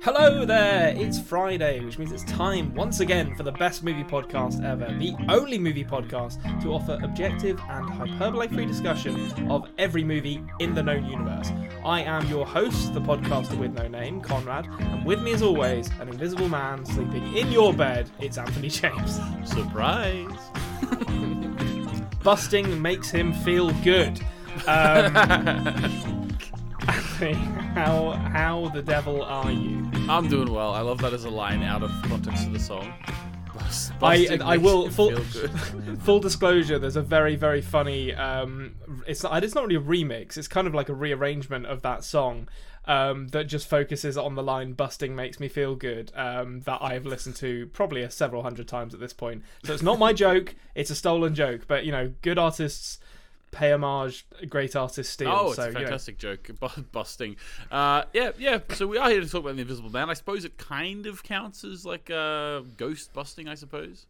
Hello there! It's Friday, which means it's time once again for the best movie podcast ever, the only movie podcast to offer objective and hyperbole free discussion of every movie in the known universe. I am your host, the podcaster with no name, Konrad, and with me as always, an invisible man sleeping in your bed, it's Anthony James. Surprise! Busting makes him feel good. Um, Anthony, how, how the devil are you? I'm doing well. I love that as a line out of context of the song. I I will full full disclosure. There's a very very funny. Um, it's not it's not really a remix. It's kind of like a rearrangement of that song. Um, that just focuses on the line "busting makes me feel good." Um, that I've listened to probably a several hundred times at this point. So it's not my joke. It's a stolen joke. But you know, good artists pay homage, great artist steal. Oh, it's so, a you know. fantastic joke. Bu- busting. Uh, yeah, yeah. So we are here to talk about the Invisible Man. I suppose it kind of counts as like uh, ghost busting. I suppose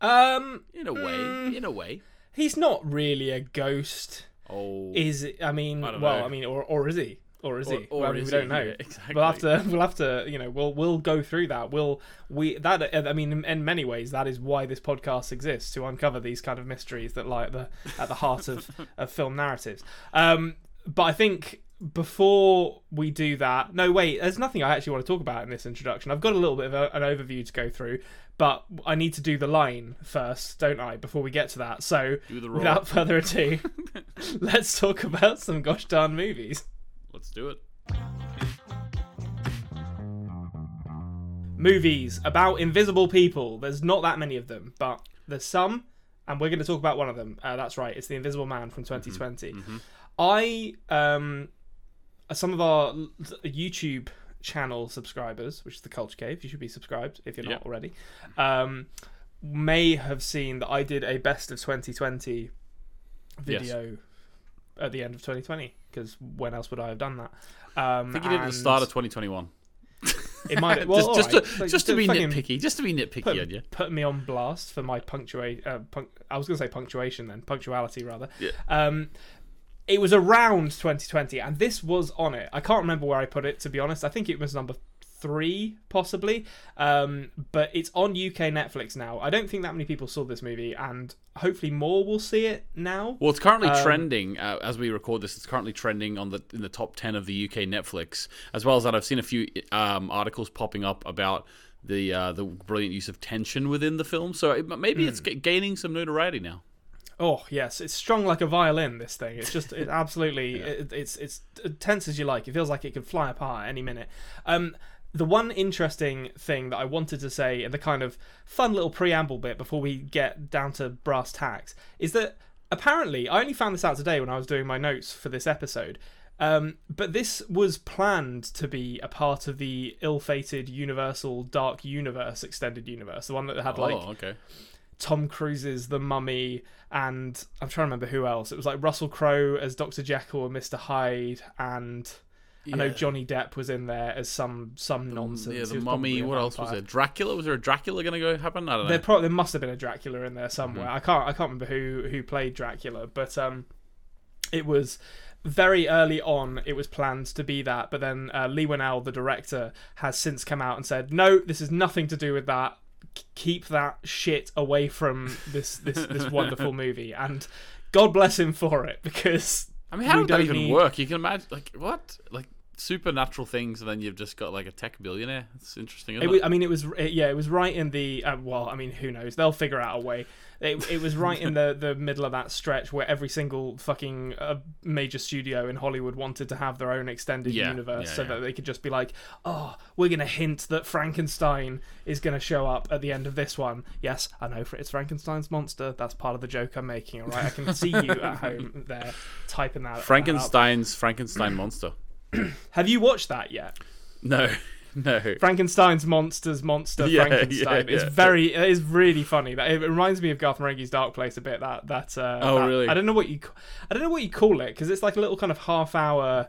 Um, in a way. Mm. In a way. he's not really a ghost. Oh, Is it? I mean, I well, know. I mean, or or is he? Or is Or- he? or well, I mean, we don't he? know. Yeah, exactly. We'll have to. We'll have to. You know, we'll we'll go through that. We'll we that. I mean, in, many ways, that is why this podcast exists to uncover these kind of mysteries that lie at the at the heart of of film narratives. Um, but I think before we do that, no, wait. There's nothing I actually want to talk about in this introduction. I've got a little bit of a, an overview to go through, but I need to do the line first, don't I? Before we get to that. So Do the roar. without further ado, let's talk about some gosh darn movies. Let's do it. Movies about invisible people. There's not that many of them, but there's some, and we're going to talk about one of them. Uh, that's right. It's The Invisible Man from 2020. I, um, some of our YouTube channel subscribers, which is the Culture Cave, you should be subscribed if you're not Yep. already, um, may have seen that I did a best of 2020 video at the end of 2020. Because when else would I have done that? Um, I think you did at the start of 2021. It might well, just, just, alright. to, So just to be nitpicky. Just to be nitpicky Put, on you. put me on blast for my punctuate. Uh, punc- I was going to say punctuation then, punctuality rather. Yeah. Um, it was around 2020, and this was on it. I can't remember where I put it to be honest. I think it was number three, possibly. Um, but it's on UK Netflix now. I don't think that many people saw this movie, and hopefully more will see it now. Well, it's currently Um, trending uh, as we record this. It's currently trending on the in the top ten of the UK Netflix, as well as that. I've seen a few um, articles popping up about the uh, the brilliant use of tension within the film. So it, maybe Hmm. it's g- gaining some notoriety now. Oh yes, it's strung like a violin. This thing, it's just it absolutely it, it's it's tense as you like. It feels like it could fly apart any minute. Um, the one interesting thing that I wanted to say in the kind of fun little preamble bit before we get down to brass tacks is that apparently I only found this out today when I was doing my notes for this episode. Um, but this was planned to be a part of the ill-fated Universal Dark Universe extended universe, the one that had like oh, okay. Tom Cruise's The Mummy, and I'm trying to remember who else. It was like Russell Crowe as Dr. Jekyll and Mr. Hyde, and I know Johnny Depp was in there as some some nonsense. Yeah, He the mummy. What else was there? Dracula. Was there a Dracula going to go happen? I don't know. There, pro- there must have been a Dracula in there somewhere. Mm-hmm. I can't I can't remember who who played Dracula, but um, it was very early on. It was planned to be that, but then uh, Leigh Whannell, the director, has since come out and said, "No, this is nothing to do with that. Keep that shit away from this this this wonderful movie." And God bless him for it, because I mean, how we would that even need- work? You can imagine, like, what, like supernatural things, and then you've just got like a tech billionaire. It's interesting. Isn't It it, was, I mean, it was it- yeah, it was right in the uh, well. I mean, who knows? They'll figure out a way. It, it was right in the the middle of that stretch where every single fucking uh, major studio in Hollywood wanted to have their own extended Yeah, universe, yeah, so yeah. that they could just be like, oh, we're gonna hint that Frankenstein is gonna show up at the end of this one. Yes, I know it's Frankenstein's monster. That's part of the joke I'm making. All right, I can see you at home there typing that. that. Frankenstein's Frankenstein monster? Have you watched that yet? No, no. Frankenstein's monsters monster Yeah, Frankenstein yeah, yeah. very it is really funny. That it reminds me of Garth Marenghi's Dark Place a bit. That that uh, Oh, that- really? I don't know what you I don't know what you call it because it's like a little kind of half hour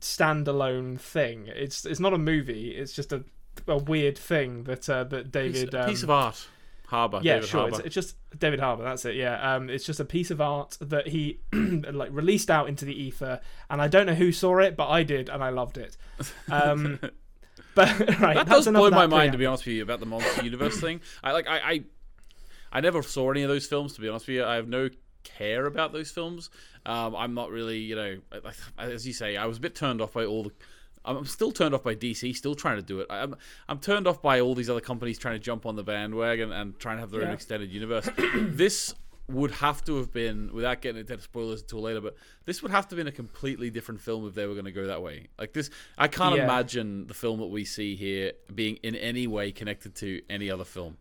standalone thing. It's it's not a movie. It's just a, a weird thing that uh, that David piece um, of art. Harbour. yeah, David sure. Harbour. It's, it's just David Harbour. That's it. Yeah. Um, it's just a piece of art that he like released out into the ether, and I don't know who saw it, but I did, and I loved it. Um, But right, that that's does blow my mind to be honest with you about the monster universe thing. I like I, I I never saw any of those films to be honest with you. I have no care about those films. Um, I'm not really you know as you say I was a bit turned off by all the. I'm still turned off by DC, still trying to do it. I'm I'm turned off by all these other companies trying to jump on the bandwagon and trying to have their own extended universe. this would have to have been, without getting into spoilers until later, but this would have to have been a completely different film if they were going to go that way. Like this, I can't Yeah. imagine the film that we see here being in any way connected to any other film.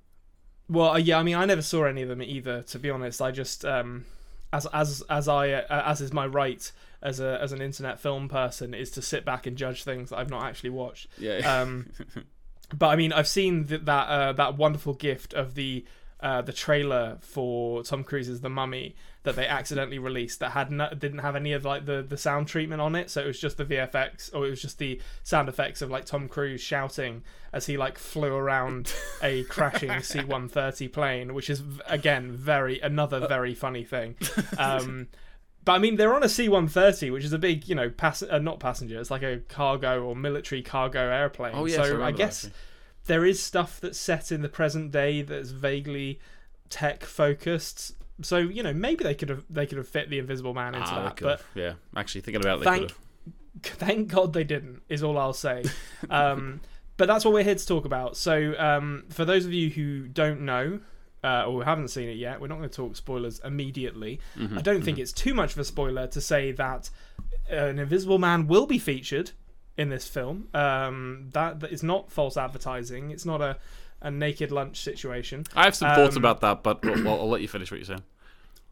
Well, uh, yeah, I mean, I never saw any of them either. To be honest, I just um, as as as I uh, as is my right as a as an internet film person is to sit back and judge things that I've not actually watched. Yeah. Um, but I mean, I've seen th- that uh, that wonderful gift of the uh, the trailer for Tom Cruise's The Mummy that they accidentally released that had no, didn't have any of like the the sound treatment on it, so it was just the VFX or it was just the sound effects of like Tom Cruise shouting as he like flew around a crashing C-130 plane, which is again very another very funny thing. Um, but I mean, they're on a C-130, which is a big, you know, pass- uh, not passenger. It's like a cargo or military cargo airplane. Oh, yes, I so I, that, guess actually. there is stuff that's set in the present day that's vaguely tech focused. So you know, maybe they could have they could have fit the Invisible Man into Ah, that. But yeah, actually thinking about it, they thank could have. thank God they didn't. Is all I'll say. Um, but that's what we're here to talk about. So um, for those of you who don't know. Uh, or we haven't seen it yet, we're not going to talk spoilers immediately. Mm-hmm, I don't think it's too much of a spoiler to say that an Invisible Man will be featured in this film. Um, that, that is not false advertising. It's not a, a naked lunch situation. I have some thoughts Um, about that, but well, I'll, I'll let you finish what you're saying.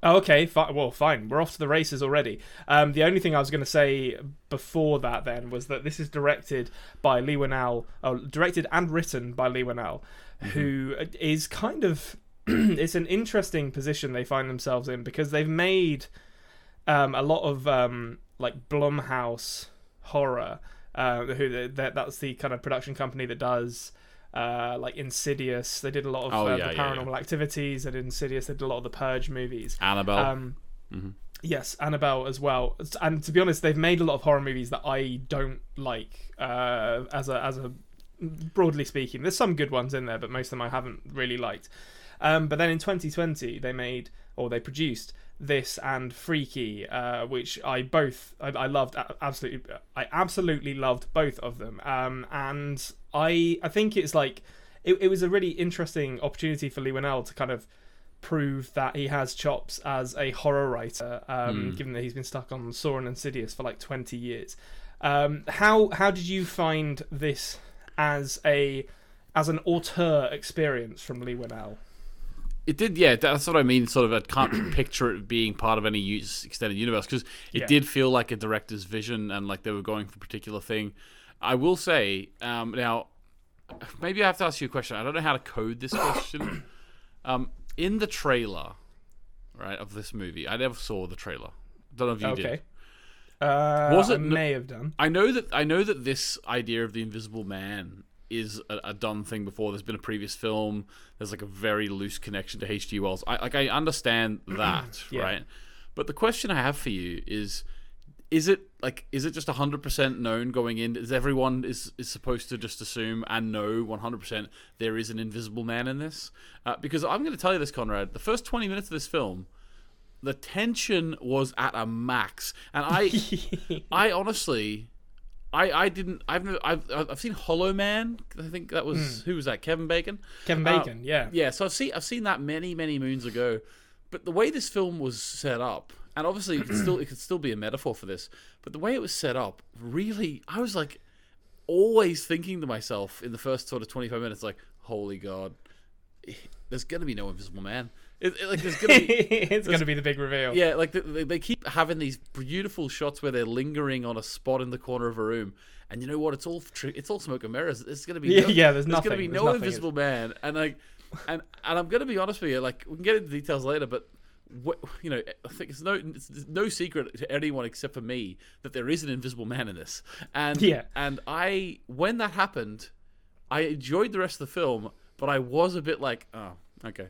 Oh, okay. Fi- well, fine. We're off to the races already. Um, the only thing I was going to say before that then was that this is directed by Leigh Whannell, oh, directed and written by Leigh Whannell, who is kind of it's an interesting position they find themselves in because they've made um, a lot of um, like Blumhouse horror. Uh, who that that's the kind of production company that does uh, like Insidious. They did a lot of Oh, uh, yeah, the yeah, yeah. Paranormal Activities. They did Insidious. They did a lot of the Purge movies. Annabelle. Um, Mhm. Yes, Annabelle as well. And to be honest, they've made a lot of horror movies that I don't like. Uh, as a as a broadly speaking, there's some good ones in there, but most of them I haven't really liked. Um, but then in 2020, they made or they produced this and Freaky, uh, which I both I, I loved absolutely. I absolutely loved both of them. Um, and I I think it's like it, it was a really interesting opportunity for Leigh Whannell to kind of prove that he has chops as a horror writer, um, Hmm. given that he's been stuck on Saw and Insidious for like 20 years. Um, how how did you find this as a as an auteur experience from Leigh Whannell? It did, yeah. That's what I mean. Sort of, I can't picture it being part of any use, extended universe because it Yeah. did feel like a director's vision and like they were going for a particular thing. I will say um, now, maybe I have to ask you a question. I don't know how to code this question. um, in the trailer, right, of this movie, I never saw the trailer. Don't know if you okay. did. Uh, Was it no- may have done. I know that I know that this idea of the Invisible Man is a, a done thing before. There's been a previous film. There's like a very loose connection to H.G. Wells. I like I understand that, Yeah. right? But the question I have for you is is it like is it just 100% known going in is everyone is is supposed to just assume and know 100% there is an invisible man in this uh, because i'm going to tell you this konrad the first 20 minutes of this film the tension was at a max and i I honestly, I I didn't. I've never, I've I've seen Hollow Man. I think that was who was that? Kevin Bacon. Kevin Uh, Bacon, yeah. Yeah. So I've seen I've seen that many many moons ago, but the way this film was set up, and obviously it could still it could still be a metaphor for this, but the way it was set up, really, I was like, always thinking to myself in the first sort of twenty five minutes, like, holy god, there's gonna be no Invisible Man. It, it- like there's gonna be it's going to be the big reveal. yeah, like they, keep having these beautiful shots where they're lingering on a spot in the corner of a room, and you know what? It's all tr- it's all smoke and mirrors. It's gonna be Yeah, no, yeah, there's gonna be There's no nothing. invisible man, and like, and and I'm gonna be honest with you. Like we can get into details later, but. What, you know, I think it's no it's no secret to anyone except for me that there is an invisible man in this, and Yeah. and I when that happened, I enjoyed the rest of the film, but I was a bit like, oh, okay,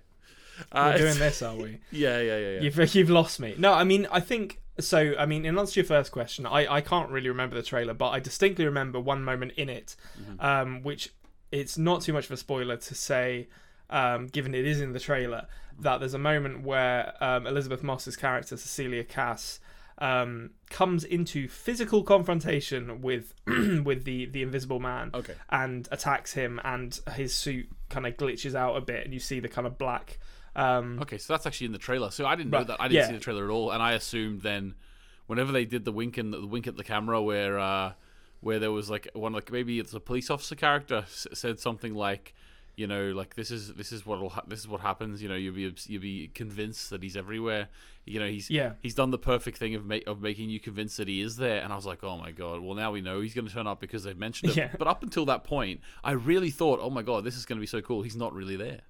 We're doing this, are we? Yeah, yeah, yeah, yeah. You've you've lost me. No, I mean, I think so I mean, in answer to your first question, I, I can't really remember the trailer, but I distinctly remember one moment in it, um, which it's not too much of a spoiler to say, um, given it is in the trailer, that there's a moment where um, Elisabeth Moss's character Cecilia Kass um, comes into physical confrontation with with the the Invisible Man Okay. and attacks him, and his suit kind of glitches out a bit, and you see the kind of black. Um, Okay, so that's actually in the trailer. So I didn't know Right, that. I didn't yeah. see the trailer at all, and I assumed then, whenever they did the wink and the wink at the camera, where uh, where there was like one like maybe it's a police officer character s- said something like, you know, like this is this is what ha- this is what happens. You know, you'll be you'll be convinced that he's everywhere. You know, he's Yeah. he's done the perfect thing of ma- of making you convinced that he is there. And I was like, oh my god. Well, now we know he's going to turn up because they've mentioned it. Yeah. But up until that point, I really thought, oh my god, this is going to be so cool. He's not really there.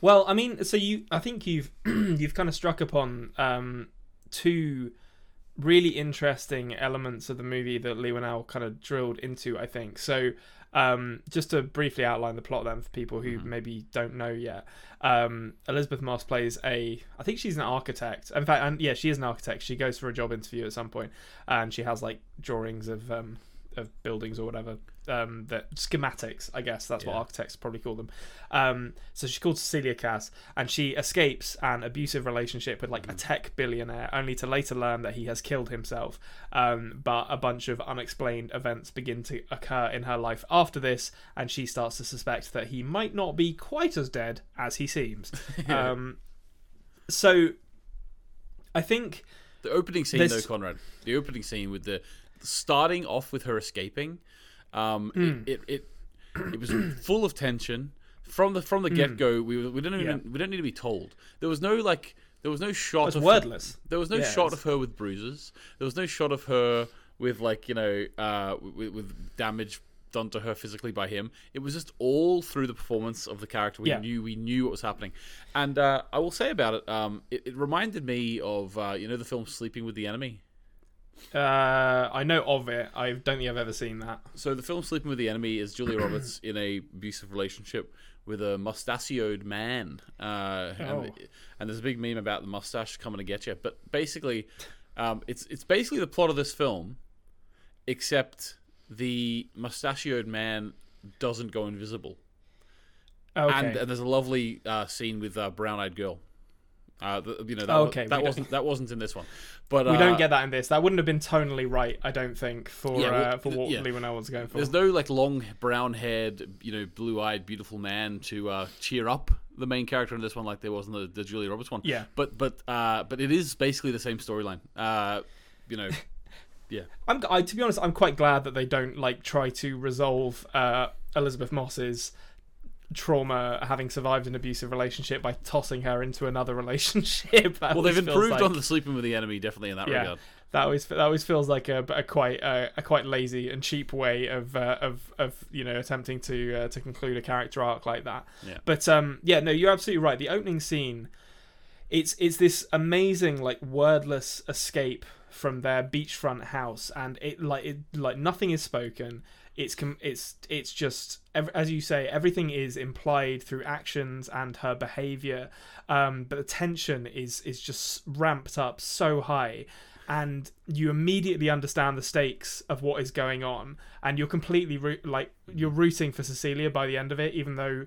Well, I mean, so you, I think you've you've kind of struck upon um, two really interesting elements of the movie that Leigh Whannell kind of drilled into. I think so. Um, just to briefly outline the plot then for people who maybe don't know yet, um, Elisabeth Moss plays a. I think she's an architect. In fact, and yeah, she is an architect. She goes for a job interview at some point, and she has like drawings of um, of buildings or whatever um, that schematics. I guess that's what architects probably call them. Um, so she's called Cecilia Kass, and she escapes an abusive relationship with like a tech billionaire, only to later learn that he has killed himself. Um, but a bunch of unexplained events begin to occur in her life after this, and she starts to suspect that he might not be quite as dead as he seems. um, so, I think. The opening scene, There's- though, Konrad. The opening scene with the starting off with her escaping. Um, Hmm. it, it it it was full of tension from the from the get go. We we didn't even Yeah. we don't need to be told. There was no like there was no shot It's of wordless. There was no Yeah, shot it's- of her with bruises. There was no shot of her with like you know uh, with, with damage done to her physically by him. It was just all through the performance of the character. We Yeah. knew we knew what was happening, and uh, I will say about it, um, it, it reminded me of uh, you know the film Sleeping with the Enemy. Uh, I know of it. I don't think I've ever seen that. So the film Sleeping with the Enemy is Julia Roberts in a abusive relationship with a mustachioed man, uh, and, Oh. and there's a big meme about the mustache coming to get you. But basically, um, it's it's basically the plot of this film, except the mustachioed man doesn't go invisible, Okay. and, and there's a lovely uh, scene with a brown-eyed girl. Uh, the, you know that, okay, that we don't- wasn't that wasn't in this one, but we uh, don't get that in this. That wouldn't have been tonally right, I don't think, for Yeah, well, uh, for what yeah. Leigh Whannell was going for. There's no like long brown haired, you know, blue eyed, beautiful man to uh, cheer up the main character in this one, like there was in the, the Julia Roberts one. Yeah. But but uh, but it is basically the same storyline. Uh, you know, yeah. I'm, I, to be honest, I'm quite glad that they don't like try to resolve uh, Elisabeth Moss's trauma having survived an abusive relationship by tossing her into another relationship. Well, they've improved like- on the sleeping with the enemy, definitely in that yeah. regard. That always that always feels like a, a quite uh, a quite lazy and cheap way of uh, of of you know attempting to uh, to conclude a character arc like that. Yeah. But um, yeah, no, you're absolutely right. The opening scene, it's it's this amazing like wordless escape from their beachfront house, and it like it like nothing is spoken. It's com- it's it's just as you say, everything is implied through actions and her behavior, um, but the tension is is just ramped up so high. And you immediately understand the stakes of what is going on, and you're completely roo- like you're rooting for Cecilia by the end of it, even though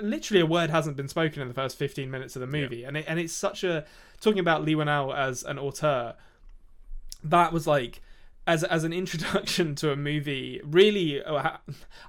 literally a word hasn't been spoken in the first 15 minutes of the movie and it, and it's such a talking about Leigh Whannell as an auteur that was like as as an introduction to a movie really uh,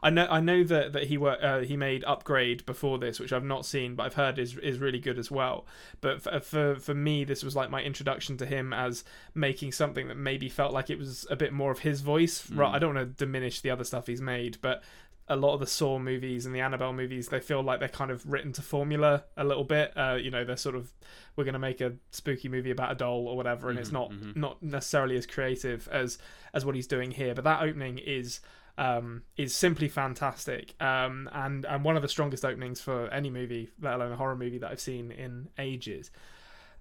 I know I know that that he were uh, he made Upgrade before this which I've not seen but I've heard is is really good as well. But for, for for me this was like my introduction to him as making something that maybe felt like it was a bit more of his voice right I don't want to diminish the other stuff he's made but a lot of the Saw movies and the Annabelle movies, they feel like they're kind of written to formula a little bit. Uh, you know, they're sort of we're going to make a spooky movie about a doll or whatever, and it's not not necessarily as creative as as what he's doing here. But that opening is um, is simply fantastic, um, and and one of the strongest openings for any movie, let alone a horror movie that I've seen in ages.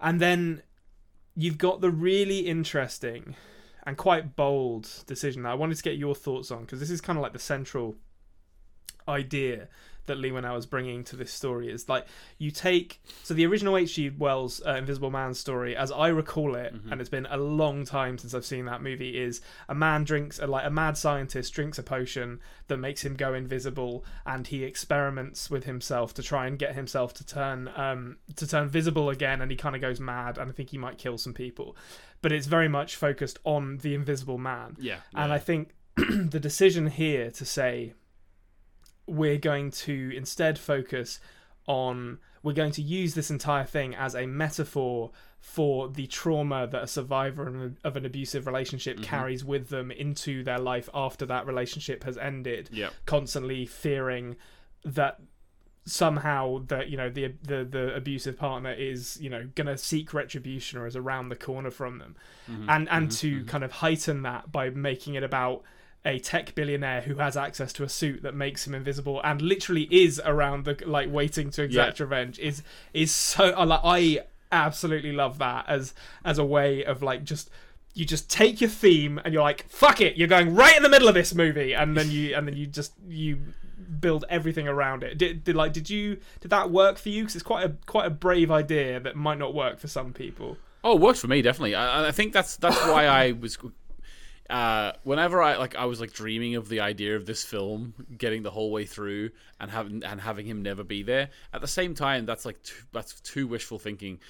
And then you've got the really interesting and quite bold decision that I wanted to get your thoughts on because this is kind of like the central idea that Leigh Whannell is bringing to this story is like you take so the original H.G. Wells uh, Invisible Man story, as I recall it, and it's been a long time since I've seen that movie, is a man drinks a, like a mad scientist drinks a potion that makes him go invisible, and he experiments with himself to try and get himself to turn um to turn visible again, and he kind of goes mad, and I think he might kill some people, but it's very much focused on the Invisible Man. Yeah, And. I think the decision here to say we're going to instead focus on we're going to use this entire thing as a metaphor for the trauma that a survivor of an- abusive relationship Mm-hmm. carries with them into their life after that relationship has ended yeah, constantly fearing that somehow that you know the the the abusive partner is you know gonna seek retribution or is around the corner from them Mm-hmm. and and to kind of heighten that by making it about a tech billionaire who has access to a suit that makes him invisible and literally is around the like waiting to exact Yeah. revenge is is so I like I absolutely love that as as a way of like just you just take your theme and you're like fuck it you're going right in the middle of this movie and then you and then you just you build everything around it did, did like did you did that work for you because it's quite a quite a brave idea that might not work for some people Oh, it works for me definitely. I, I think that's that's why I was. Uh, whenever I like, I was like dreaming of the idea of this film getting the whole way through and having and having him never be there. At the same time, that's like too, that's too wishful thinking.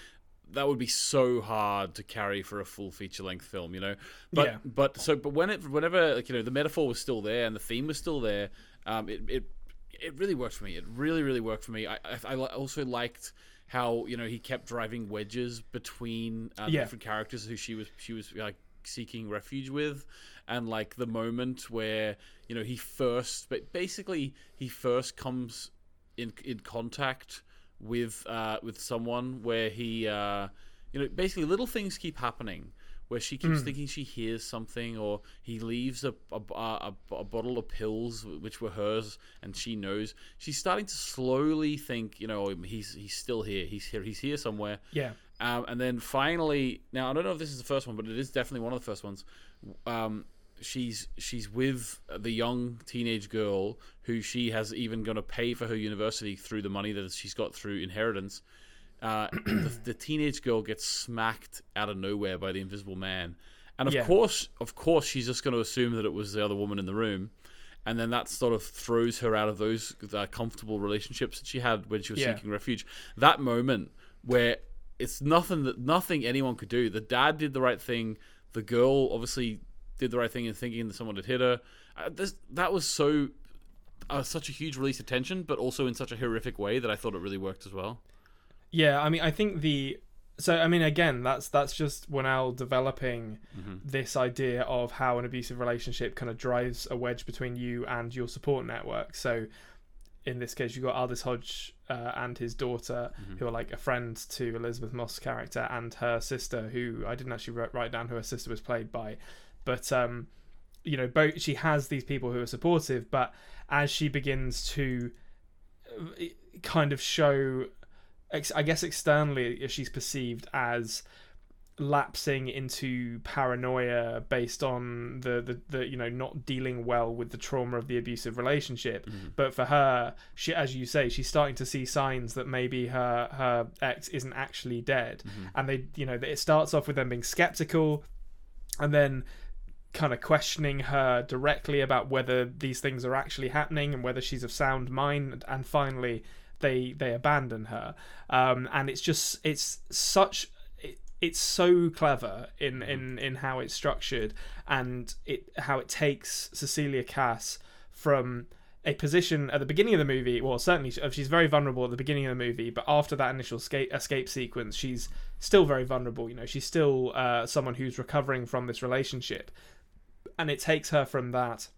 That would be so hard to carry for a full feature length film, you know. But Yeah. but so but when it whenever like you know the metaphor was still there and the theme was still there, um, it it it really worked for me. It really really worked for me. I I, I also liked how you know he kept driving wedges between uh, Yeah. different characters who she was she was like seeking refuge with and like the moment where you know he first but basically he first comes in in contact with uh with someone where he uh you know basically little things keep happening where she keeps thinking she hears something or he leaves a a, a, a bottle of pills which were hers and she knows. She's starting to slowly think you know he's he's still here. He's here. He's here somewhere. Yeah um, and then finally, now I don't know if this is the first one, but it is definitely one of the first ones. Um, she's she's with the young teenage girl who she has even going to pay for her university through the money that she's got through inheritance. Uh, the, the teenage girl gets smacked out of nowhere by the Invisible Man, and of Yeah. course, of course, she's just going to assume that it was the other woman in the room. And then that sort of throws her out of those uh, comfortable relationships that she had when she was Yeah. seeking refuge. That moment where it's nothing that nothing anyone could do. The dad did the right thing. The girl obviously did the right thing in thinking that someone had hit her. Uh, this, that was so uh, such a huge release of tension, but also in such a horrific way that I thought it really worked as well. Yeah, I mean, I think the so I mean, again, that's that's just Whannell developing this idea of how an abusive relationship kind of drives a wedge between you and your support network. So, in this case, you've got Aldis Hodge uh, and his daughter, who are like a friend to Elisabeth Moss' character, and her sister, who I didn't actually write, write down who her sister was played by, but um, you know, both she has these people who are supportive, but as she begins to uh, kind of show ex- I guess externally she's perceived as lapsing into paranoia based on the, the, the you know not dealing well with the trauma of the abusive relationship. But for her she as you say she's starting to see signs that maybe her her ex isn't actually dead. And they you know it starts off with them being skeptical and then kind of questioning her directly about whether these things are actually happening and whether she's of sound mind. And finally they they abandon her. Um, and it's just it's such it's so clever in, in in how it's structured and it how it takes Cecilia Kass from a position at the beginning of the movie well certainly she's very vulnerable at the beginning of the movie but after that initial escape, escape sequence she's still very vulnerable you know she's still uh, someone who's recovering from this relationship. And it takes her from that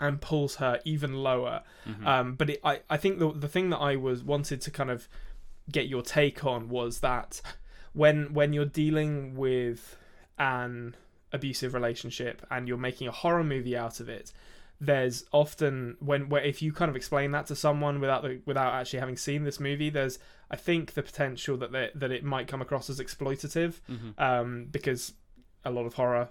and pulls her even lower. Um, but it, I, I think the the thing that I was wanted to kind of get your take on was that when when you're dealing with an abusive relationship and you're making a horror movie out of it, there's often when where if you kind of explain that to someone without the, without actually having seen this movie, there's I think the potential that they, that it might come across as exploitative, um, because a lot of horror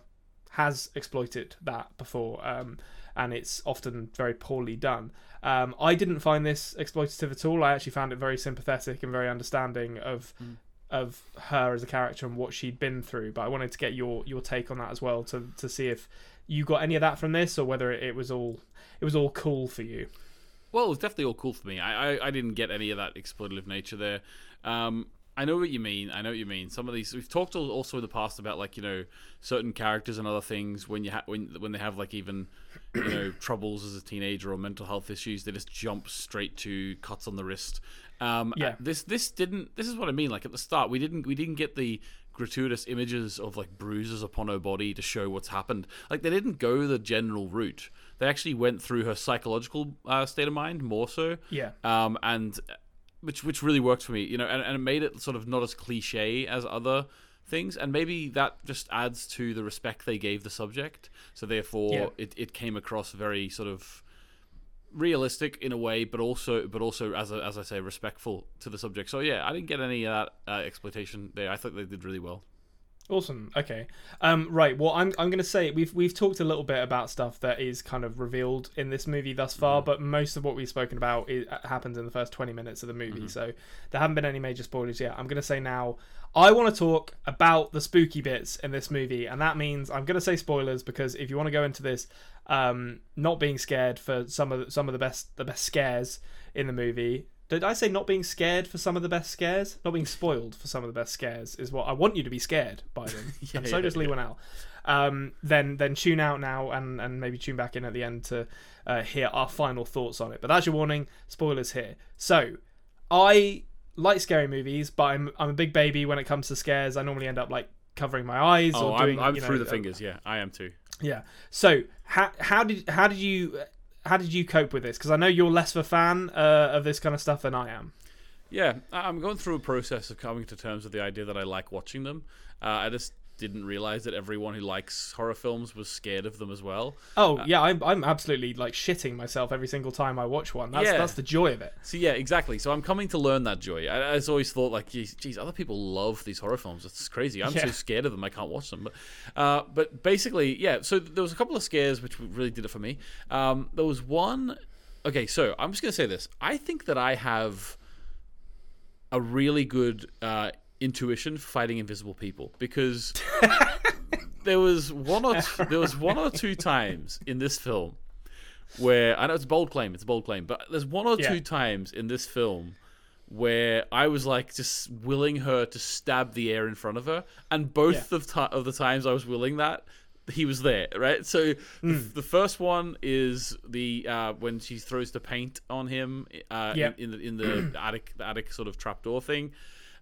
has exploited that before, um, and it's often very poorly done. Um, I didn't find this exploitative at all. I actually found it very sympathetic and very understanding of Mm. Of her as a character and what she'd been through. But I wanted to get your your take on that as well to to see if you got any of that from this or whether it, was all it was all cool for you. Well, it was definitely all cool for me. I, I, I didn't get any of that exploitative nature there. Um, I know what you mean. I know what you mean. Some of these we've talked also in the past about like you know certain characters and other things when you ha- when when they have like even you know troubles as a teenager or mental health issues, they just jump straight to cuts on the wrist. Um, Yeah. This this didn't. This is what I mean. Like at the start, we didn't we didn't get the gratuitous images of like bruises upon her body to show what's happened. Like they didn't go the general route. They actually went through her psychological uh, state of mind more so Yeah. um, and which which really worked for me, you know, and, and it made it sort of not as cliche as other things, and maybe that just adds to the respect they gave the subject. So therefore, Yeah. it, it came across very sort of realistic in a way, but also but also as a, as I say, respectful to the subject. So yeah, I didn't get any of that uh, exploitation there. I thought they did really well. Awesome. Okay. Um, right. Well, I'm I'm going to say we've we've talked a little bit about stuff that is kind of revealed in this movie thus far, but most of what we've spoken about is, happens in the first 20 minutes of the movie. So there haven't been any major spoilers yet. I'm going to say now I want to talk about the spooky bits in this movie, and that means I'm going to say spoilers because if you want to go into this um, not being scared for some of the, some of the best the best scares in the movie. Did I say not being scared for some of the best scares? Not being spoiled for some of the best scares is what I want you to be scared by them. and so yeah, does Leigh Whannell. Um, then then tune out now and, and maybe tune back in at the end to uh, hear our final thoughts on it. But that's your warning. Spoilers here. So I like scary movies, but I'm I'm a big baby when it comes to scares. I normally end up like covering my eyes Oh, or doing. I'm, I'm you know, through the uh, fingers. Yeah, I am too. yeah. So how how did how did you how did you cope with this? Because I know you're less of a fan uh, of this kind of stuff than I am. Yeah, I'm going through a process of coming to terms with the idea that I like watching them. Uh, I just didn't realize that everyone who likes horror films was scared of them as well. Oh yeah, I'm I'm absolutely like shitting myself every single time I watch one. That's Yeah. that's the joy of it. So yeah, exactly. So I'm coming to learn that joy. I, I just always thought like, geez, geez, other people love these horror films. It's crazy. I'm Yeah. so scared of them. I can't watch them. But, uh, but basically, yeah. So there was a couple of scares which really did it for me. Um, there was one. Okay, so I'm just gonna say this. I think that I have a really good uh, intuition fighting invisible people because there was one or two, there was one or two times in this film where I know it's a bold claim, it's a bold claim, but there's one or Yeah. two times in this film where I was like just willing her to stab the air in front of her, and both of, ti of the times I was willing that. He was there, right? So the, the first one is the uh, when she throws the paint on him uh, Yep. in, in the in the attic the attic sort of trapdoor thing,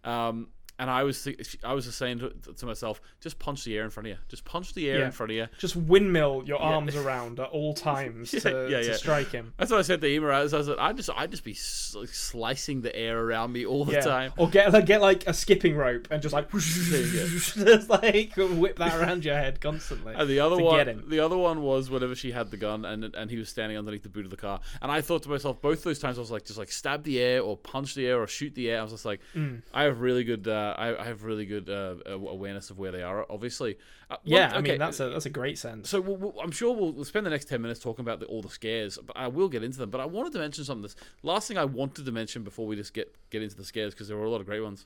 um, and I was th- I was just saying to, to myself, just punch the air in front of you, just punch the air Yeah. in front of you, Just windmill your arms around at all times to, yeah, to yeah. strike him. That's what I said to Emer. I was, I was like, I just, I just be like, slicing the air around me all the time. Or get like, get like a skipping rope and just like just like whip that around your head constantly. And the other to one, the other one was whenever she had the gun and and he was standing underneath the boot of the car. And I thought to myself, both those times I was like, just like stab the air or punch the air or shoot the air. I was just like, Mm. I have really good, uh, I, I have really good uh, awareness of where they are. Obviously, uh, Yeah, one- I mean that's a that's a great sense. So we'll, we'll- I'm sure we'll, we'll spend the next ten minutes talking about the, all the scares, but I will get into them. But I wanted to mention something. This last thing I wanted to mention before we just get get into the scares because there were a lot of great ones.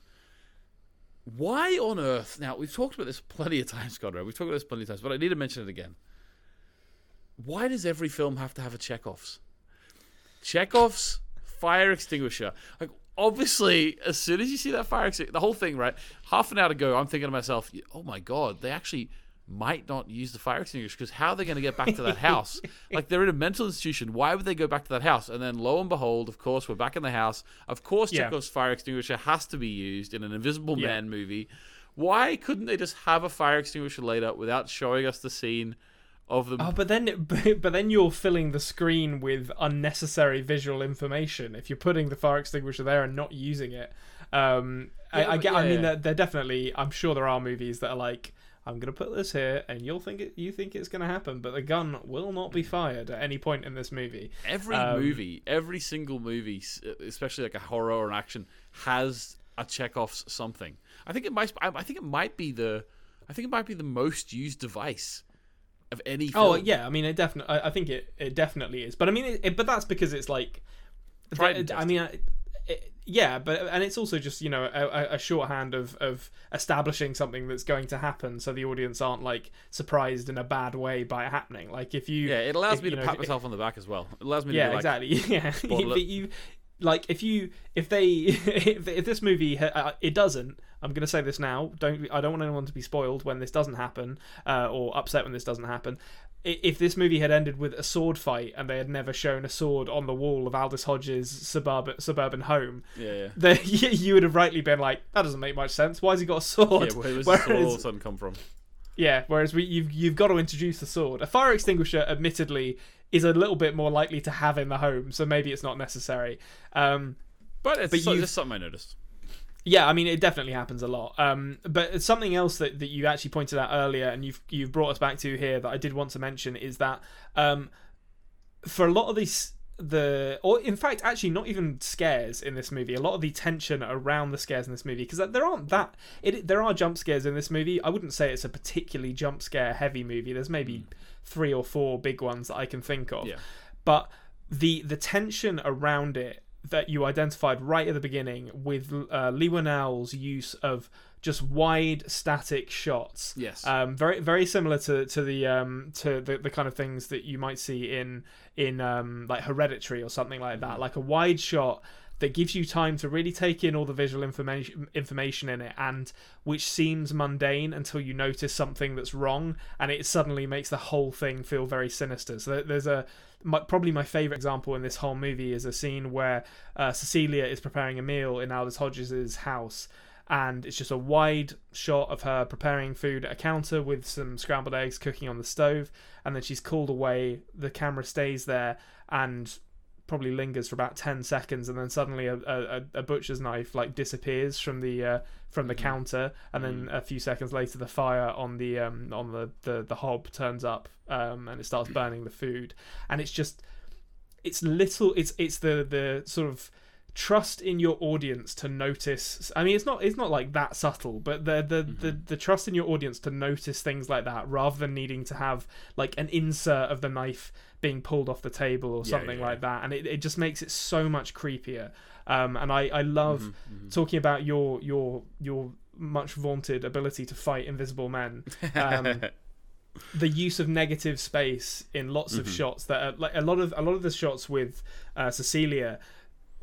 Why on earth? Now we've talked about this plenty of times, Konrad. We've talked about this plenty of times, but I need to mention it again. Why does every film have to have a Chekhov's? Chekhov's fire extinguisher. Like obviously, as soon as you see that fire extinguisher, the whole thing, right? Half an hour ago, I'm thinking to myself, "Oh my god, they actually might not use the fire extinguisher because how are they going to get back to that house? like they're in a mental institution. Why would they go back to that house? And then lo and behold, of course, we're back in the house. Of course, Yeah. Chekhov's fire extinguisher has to be used in an Invisible Yeah. Man movie. Why couldn't they just have a fire extinguisher later without showing us the scene of them? Oh, but then, but, but then you're filling the screen with unnecessary visual information if you're putting the fire extinguisher there and not using it. Um, I, Yeah, I but get. I mean, yeah. they're, definitely. I'm sure there are movies that are like, I'm gonna put this here, and you'll think it. You think it's gonna happen, but the gun will not be fired at any point in this movie. Every Um, movie, every single movie, especially like a horror or an action, has a Chekhov's something. I think it might. I I think it might be the. I think it might be the most used device of any oh, film. Oh yeah, I mean it definitely. I, I think it, it definitely is. But I mean, it, it, but that's because it's like. I mean, I, it, yeah, but and it's also just you know a, a shorthand of of establishing something that's going to happen, so the audience aren't like surprised in a bad way by it happening. Like if you, yeah, it allows if, me to know, pat myself on the back as well. It allows me to yeah, be like, exactly. Yeah, but you like if you if they if, if this movie uh, it doesn't. I'm going to say this now. Don't I don't want anyone to be spoiled when this doesn't happen uh, or upset when this doesn't happen. If this movie had ended with a sword fight and they had never shown a sword on the wall of Aldis Hodges' suburban suburban home, yeah, yeah. you would have rightly been like, "That doesn't make much sense. Why has he got a sword?" Yeah, where does the sword all of a Whereas- sudden come from? yeah, whereas we, you've you've got to introduce the sword. A fire extinguisher, admittedly, is a little bit more likely to have in the home, so maybe it's not necessary. Um, But it's But so, just something I noticed. yeah, I mean, it definitely happens a lot. Um, but something else that, that you actually pointed out earlier, and you've you've brought us back to here that I did want to mention is that um, for a lot of these the or in fact actually not even scares in this movie a lot of the tension around the scares in this movie because there aren't that it there are jump scares in this movie i wouldn't say it's a particularly jump scare heavy movie there's maybe three or four big ones that i can think of Yeah. but the the tension around it that you identified right at the beginning with uh, Leigh Whannell's use of just wide static shots. Yes. Um, very very similar to to the um to the, the kind of things that you might see in in um like Hereditary or something like that, like a wide shot that gives you time to really take in all the visual information information in it and which seems mundane until you notice something that's wrong and it suddenly makes the whole thing feel very sinister. So there's a my, probably my favorite example in this whole movie is a scene where uh, Cecilia is preparing a meal in Aldis Hodges' house and it's just a wide shot of her preparing food at a counter with some scrambled eggs cooking on the stove and then she's called away the camera stays there and probably lingers for about 10 seconds and then suddenly a, a, a butcher's knife like disappears from the uh, from the counter and then a few seconds later the fire on the um, on the, the the hob turns up um, and it starts burning the food. And it's just it's little it's it's the the sort of trust in your audience to notice i mean it's not it's not like that subtle but the the, the the trust in your audience to notice things like that rather than needing to have like an insert of the knife being pulled off the table or Yeah, something yeah, like that. And it, it just makes it so much creepier. Um and i i love Mm-hmm, talking about your your your much vaunted ability to fight invisible men. Um, the use of negative space in lots Mm-hmm. of shots that are like a lot of a lot of the shots with uh, Cecilia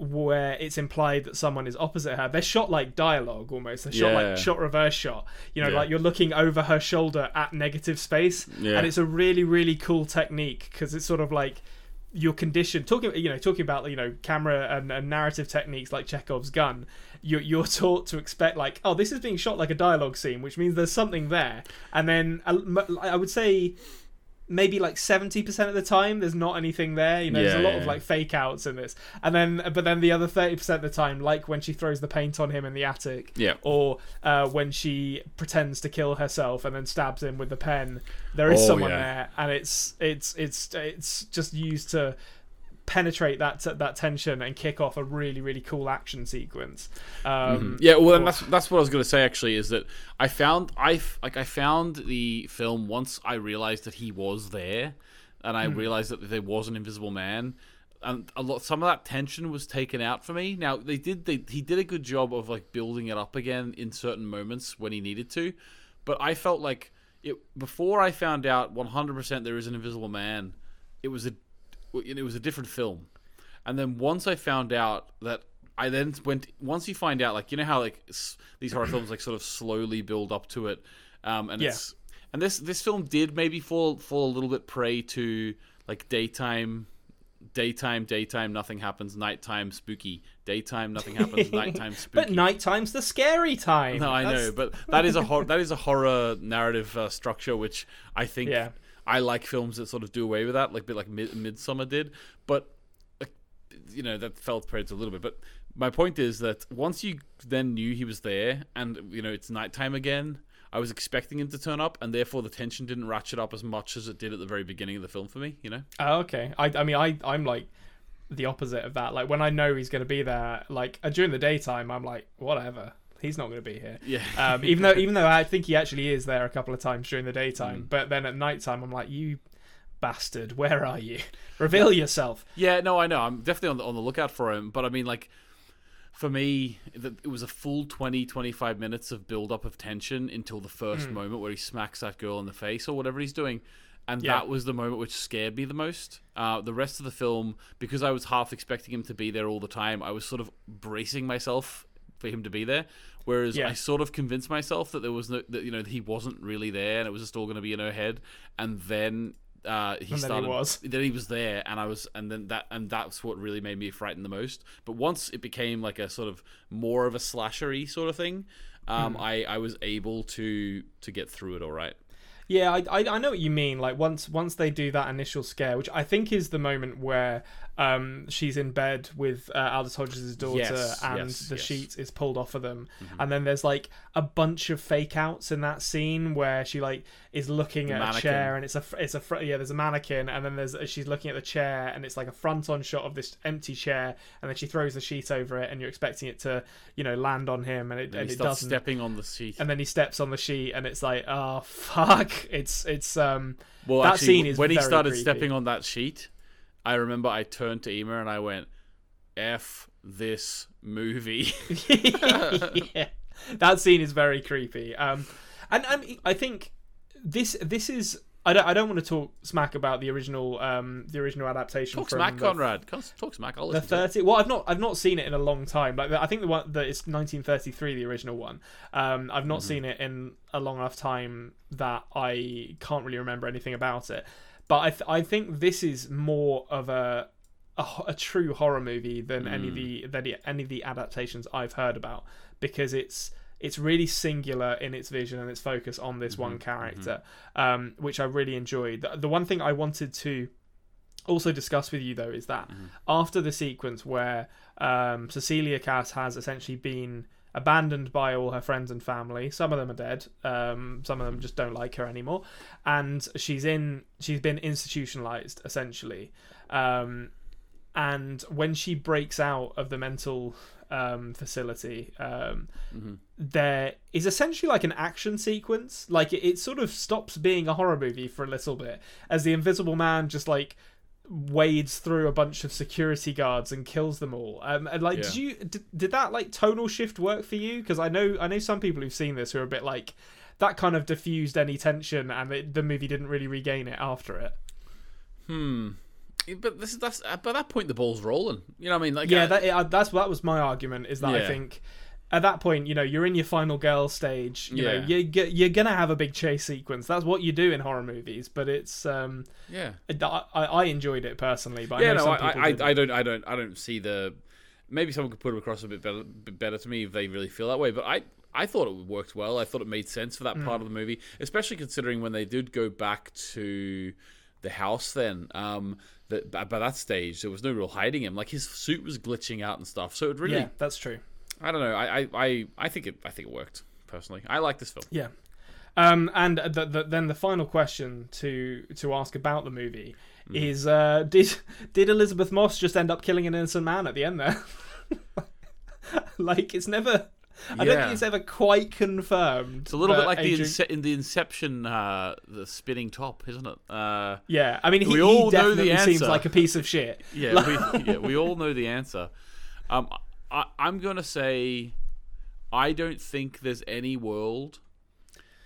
where it's implied that someone is opposite her they're shot like dialogue almost they're shot Yeah. like shot reverse shot you know Yeah. like you're looking over her shoulder at negative space Yeah. and it's a really really cool technique because it's sort of like you're conditioned talking you know talking about you know camera and, and narrative techniques like Chekhov's gun you're, you're taught to expect like oh this is being shot like a dialogue scene which means there's something there and then uh, I would say maybe like 70% of the time there's not anything there you know there's a lot yeah. of like fake outs in this and then but then the other 30% of the time like when she throws the paint on him in the attic Yeah. or uh, when she pretends to kill herself and then stabs him with the pen there is Oh, someone yeah. there and it's it's it's it's just used to penetrate that that tension and kick off a really really cool action sequence um Yeah, well, and that's that's what I was going to say. Actually, is that I found I f- like I found the film once I realized that he was there, and I realized that there was an Invisible Man, and a lot some of that tension was taken out for me. Now they did they, he did a good job of like building it up again in certain moments when he needed to, but I felt like it before I found out 100% there is an Invisible Man. It was a it was a different film. And then once I found out that I then went once you find out like you know how like s- these horror films like sort of slowly build up to it, um, and Yeah. it's and this this film did maybe fall fall a little bit prey to like daytime, daytime, daytime, nothing happens, nighttime, spooky, daytime, nothing happens, nighttime, spooky. but nighttime's the scary time No, I know, but that is a hor- that is a horror narrative uh, structure, which I think Yeah. I like films that sort of do away with that, like a bit like Mid- Midsommar did. But uh, you know that felt prey a little bit. But my point is that once you then knew he was there, and you know it's nighttime again, I was expecting him to turn up, and therefore the tension didn't ratchet up as much as it did at the very beginning of the film for me. You know? Oh, okay. I, I mean, I, I'm like the opposite of that. Like when I know he's going to be there, like during the daytime, I'm like, whatever. He's not going to be here. Yeah. Um, even though even though I think he actually is there a couple of times during the Mm. daytime, but then at nighttime I'm like, you bastard, where are you? Reveal yourself. Yeah, no, I know. I'm definitely on the, on the lookout for him. But I mean, like, for me, it was a full 20, 25 minutes of build up of tension until the first Hmm. moment where he smacks that girl in the face or whatever he's doing. And Yeah. that was the moment which scared me the most. Uh, the rest of the film, because I was half expecting him to be there all the time, I was sort of bracing myself for him to be there. Whereas Yeah. I sort of convinced myself that there was no, that you know, he wasn't really there, and it was just all going to be in her head. And then uh, he And then he started. was. Then he was there, and I was, and then that, and that's what really made me frightened the most. But once it became like a sort of more of a slashery sort of thing, um, I I was able to to get through it all right. Yeah, I, I I know what you mean. Like once once they do that initial scare, which I think is the moment where um she's in bed with uh, Aldis Hodges' daughter, Yes, and yes, the yes. sheet is pulled off of them, and then there's like a bunch of fake outs in that scene where she like is looking at a chair, and it's a it's a fr- yeah, there's a mannequin, and then there's she's looking at the chair, and it's like a front on shot of this empty chair, and then she throws the sheet over it, and you're expecting it to you know land on him, and it And and he it doesn't stepping on the sheet. and then he steps on the sheet and it's like oh fuck it's it's um Well, that actually, scene is when he started creepy. stepping on that sheet, I remember I turned to Ema and I went, "F this movie." yeah that scene is very creepy um and I mean, I think this this is I don't, I don't want to talk smack about the original um the original adaptation talk from smack, the, Konrad. Talk smack. I'll the listen. to it. 30 well I've not I've not seen it in a long time like I think the one that it's 1933 the original one um I've Mm-hmm. not seen it in a long enough time that I can't really remember anything about it but I th- I think this is more of a a, a true horror movie than any Mm. of the than any of the adaptations I've heard about because it's it's really singular in its vision and its focus on this Mm-hmm. one character, um, which I really enjoyed. The, the one thing I wanted to also discuss with you though is that Mm-hmm. after the sequence where um, Cecilia Kass has essentially been abandoned by all her friends and family, some of them are dead, um, some of them just don't like her anymore, and she's in she's been institutionalized essentially. Um, and when she breaks out of the mental um, facility, um, there is essentially like an action sequence. Like it, it sort of stops being a horror movie for a little bit as the Invisible Man just like wades through a bunch of security guards and kills them all. Um, and like, did you did, did that like tonal shift work for you? Because I know I know some people who've seen this who are a bit like that kind of diffused any tension, and it, the movie didn't really regain it after it. Hmm. But this is that's by that point the ball's rolling. You know what I mean? Like yeah, I- that, uh, that's that was my argument. Is that I think at that point, you know, you're in your final girl stage. You know, Yeah. you get you're gonna have a big chase sequence. That's what you do in horror movies. But it's um, yeah. I, I I enjoyed it personally. But I yeah, know no, some I, people I. I don't, I don't, I don't see the. Maybe someone could put it across a bit better, bit better to me if they really feel that way. But I, I thought it worked well. I thought it made sense for that part of the movie, especially considering when they did go back to the house. Then, um, that by by that stage there was no real hiding him. Like his suit was glitching out and stuff. So it really, Yeah, that's true. I don't know. I, I, I, I think it, I think it worked personally. I like this film. Yeah. Um, and the, the, then the final question to to ask about the movie Mm. is: uh, Did did Elisabeth Moss just end up killing an innocent man at the end there? like it's never. I don't Yeah. think it's ever quite confirmed. It's a little bit like the ince- in the Inception, uh, the spinning top, isn't it? Uh, Yeah, I mean, he, We he all know the definitely seems answer. like a piece of shit. Yeah, we, yeah, we all know the answer. Um, I, I'm gonna say, I don't think there's any world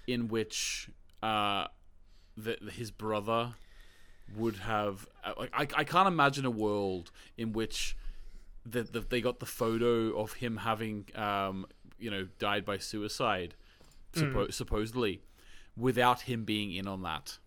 in which uh, that his brother would have. uh, Like, I, I can't imagine a world in which the, the, they got the photo of him having, um, you know, died by suicide, suppo- supposedly, without him being in on that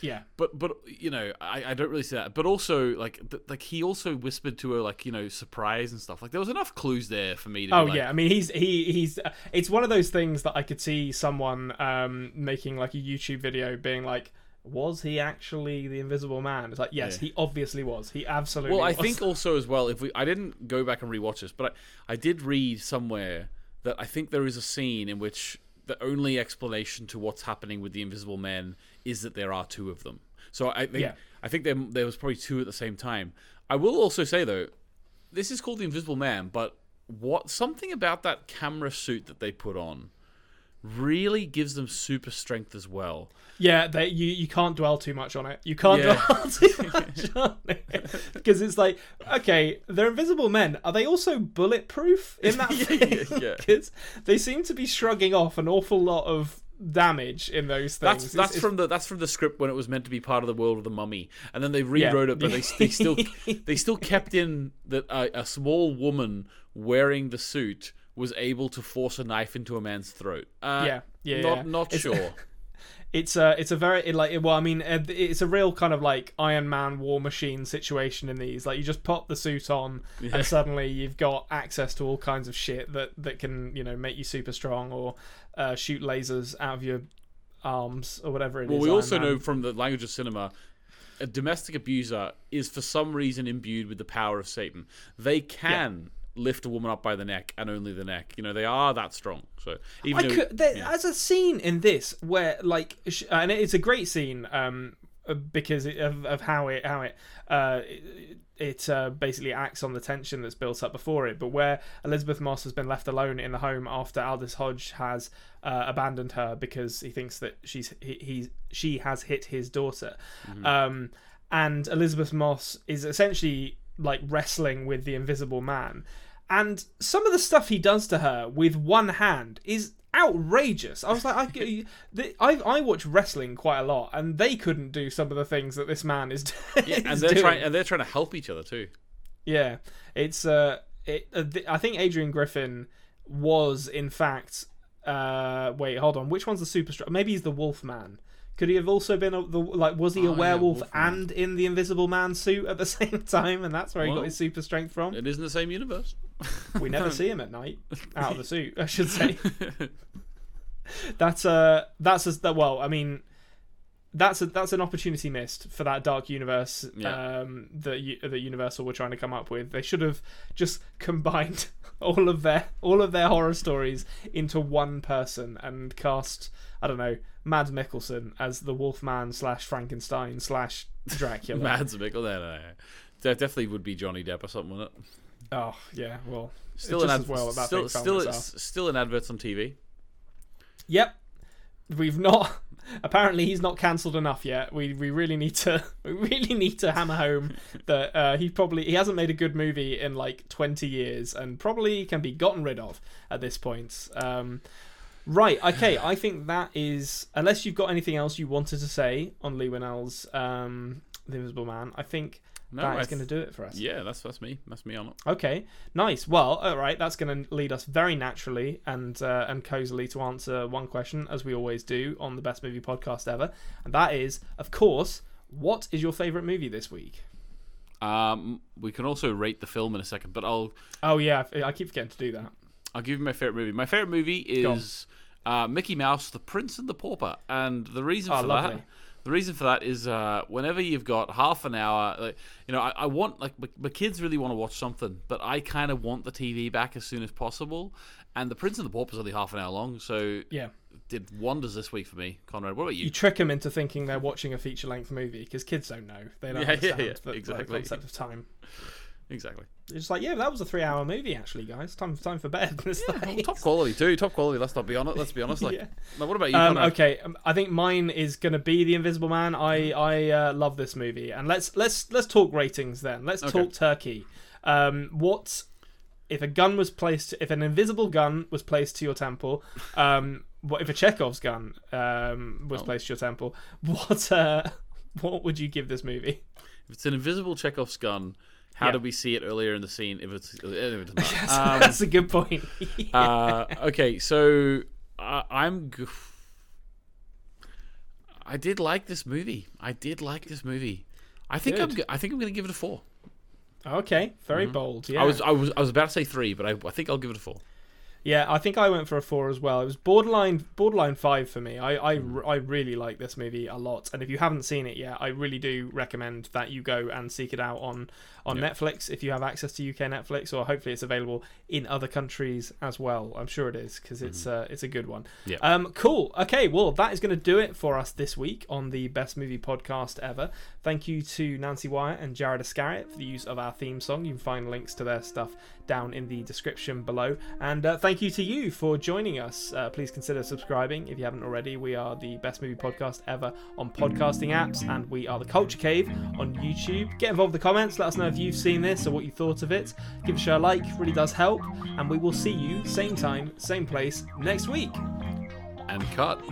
Yeah, but but you know I, I don't really see that but also like th- like he also whispered to her like you know surprise and stuff like there was enough clues there for me to Oh like, yeah, I mean he's he he's uh, it's one of those things that I could see someone um making like a YouTube video being like was he actually the invisible man? It's like yes, Yeah. he obviously was. He absolutely well I was. think also as well if we I didn't go back and rewatch this but I, I did read somewhere that I think there is a scene in which the only explanation to what's happening with the invisible men is that there are two of them so I think Yeah. I think there, there was probably two at the same time I will also say though this is called the invisible man but what something about that camera suit that they put on really gives them super strength as well. Yeah, they, you you can't dwell too much on it. You can't Yeah. dwell too much on it because it's like, okay, they're invisible men. Are they also bulletproof in that Yeah, thing? yeah, yeah. Because they seem to be shrugging off an awful lot of damage in those things. That's It's- that's it's- from the that's from the script when it was meant to be part of the world of the mummy, and then they rewrote it, but they, they still they still kept in that uh, a small woman wearing the suit was able to force a knife into a man's throat. Uh, Yeah, yeah, not yeah. not It's- sure. it's a it's a very it, like well I mean uh, it's a real kind of like Iron Man War Machine situation in these like you just pop the suit on Yeah. and suddenly you've got access to all kinds of shit that that can you know make you super strong or uh, shoot lasers out of your arms or whatever it is. Well, we Iron also Man. know from the language of cinema, a domestic abuser is for some reason imbued with the power of Satan. They can lift a woman up by the neck and only the neck. You know, they are that strong. So even I though, could, there, yeah. as a scene in this where like and it's a great scene um uh, because of, of how it how it uh it, it uh, basically acts on the tension that's built up before it but where Elisabeth Moss has been left alone in the home after Aldis Hodge has uh, abandoned her because he thinks that she's he, he's she has hit his daughter um and Elisabeth Moss is essentially like wrestling with the invisible man and some of the stuff he does to her with one hand is outrageous. I was like, I, I, I watch wrestling quite a lot, and they couldn't do some of the things that this man is, Yeah, and they're doing. trying and they're trying to help each other too. Yeah, it's uh, it. Uh, th- I think Adrian Griffin was in fact. Uh, wait, hold on. Which one's the super strong? Maybe he's the Wolf Man. Could he have also been a, the like? Was he a Oh, werewolf Wolfman. and in the Invisible Man suit at the same time, and that's where he Well, got his super strength from? It is in the same universe. We never see him at night out of the suit. I should say. that's a that's a, that well i mean that's a that's an opportunity missed for that dark universe Yeah. um that U- that universal were trying to come up with they should have just combined all of their all of their horror stories into one person and cast i don't know mads mikkelsen as the wolfman slash frankenstein slash dracula Mads Mikkel, no, no, no. That definitely would be Johnny Depp or something, wouldn't it? Oh yeah well Still an as well still still it's still in adverts on TV. Yep. We've not apparently he's not cancelled enough yet. We we really need to we really need to hammer home that uh, he probably he hasn't made a good movie in like 20 years and probably can be gotten rid of at this point. Um Right, okay, I think that is unless you've got anything else you wanted to say on Leigh Whannell's um The Invisible Man, I think No, that is going to do it for us. Yeah, that's that's me. That's me on it. Okay, nice. Well, all right, that's going to lead us very naturally and uh, and cozily to answer one question, as we always do on the best movie podcast ever, and that is, of course, what is your favorite movie this week? Um, we can also rate the film in a second, but I'll Oh yeah, I I keep forgetting to do that. I'll give you my favorite movie. My favorite movie is uh, Mickey Mouse, The Prince and the Pauper, and the reason Oh, for lovely. that. The reason for that is uh, whenever you've got half an hour, like, you know, I, I want like my, my kids really want to watch something, but I kind of want the TV back as soon as possible. And The Prince and the Pauper is only half an hour long, so Yeah, did wonders this week for me. Konrad, what about you? you trick them into thinking they're watching a feature length movie because kids don't know. They don't Yeah, yeah, understand yeah, the, the exactly. concept of time. exactly. It's just like, yeah, that was a three-hour movie actually, guys. Time time for bed. It's Well, like- top quality too. Top quality. Let's not be honest. Let's be honest. Like, Yeah. now what about you? Um, okay, um, I think mine is going to be the Invisible Man. I I uh, love this movie, and let's let's let's talk ratings then. Let's Okay. talk Turkey. Um, what if a gun was placed? If an invisible gun was placed to your temple? Um, what if a Chekhov's gun um, was Oh. placed to your temple? What uh, what would you give this movie? If it's an invisible Chekhov's gun, how Yeah. did we see it earlier in the scene? If it's, if it's not? That's, Um, that's a good point. uh, okay, so uh, I'm. G- I did like this movie. I did like this movie. I think I'm. Good. g- I think I'm going to give it a four. okay, very bold. Yeah, I was. I was. I was about to say three, but I, I think I'll give it a four. Yeah, I think I went for a four as well. It was borderline borderline five for me. I I, I really like this movie a lot, and if you haven't seen it yet, I really do recommend that you go and seek it out on on Yeah. Netflix if you have access to UK Netflix, or hopefully it's available in other countries as well. I'm sure it is because it's uh, it's a good one. Yeah. Um, cool. Okay, well that is going to do it for us this week on the Best Movie Podcast ever. Thank you to Nancy Wyatt and Jared Iscariot for the use of our theme song. You can find links to their stuff down in the description below. And uh, thank you to you for joining us. Uh, please consider subscribing if you haven't already. We are the Best Movie Podcast ever on podcasting apps, and we are the Culture Cave on YouTube. Get involved in the comments. Let us know if you've seen this or what you thought of it. Give show a like, really does help. And we will see you same time, same place next week. And cut.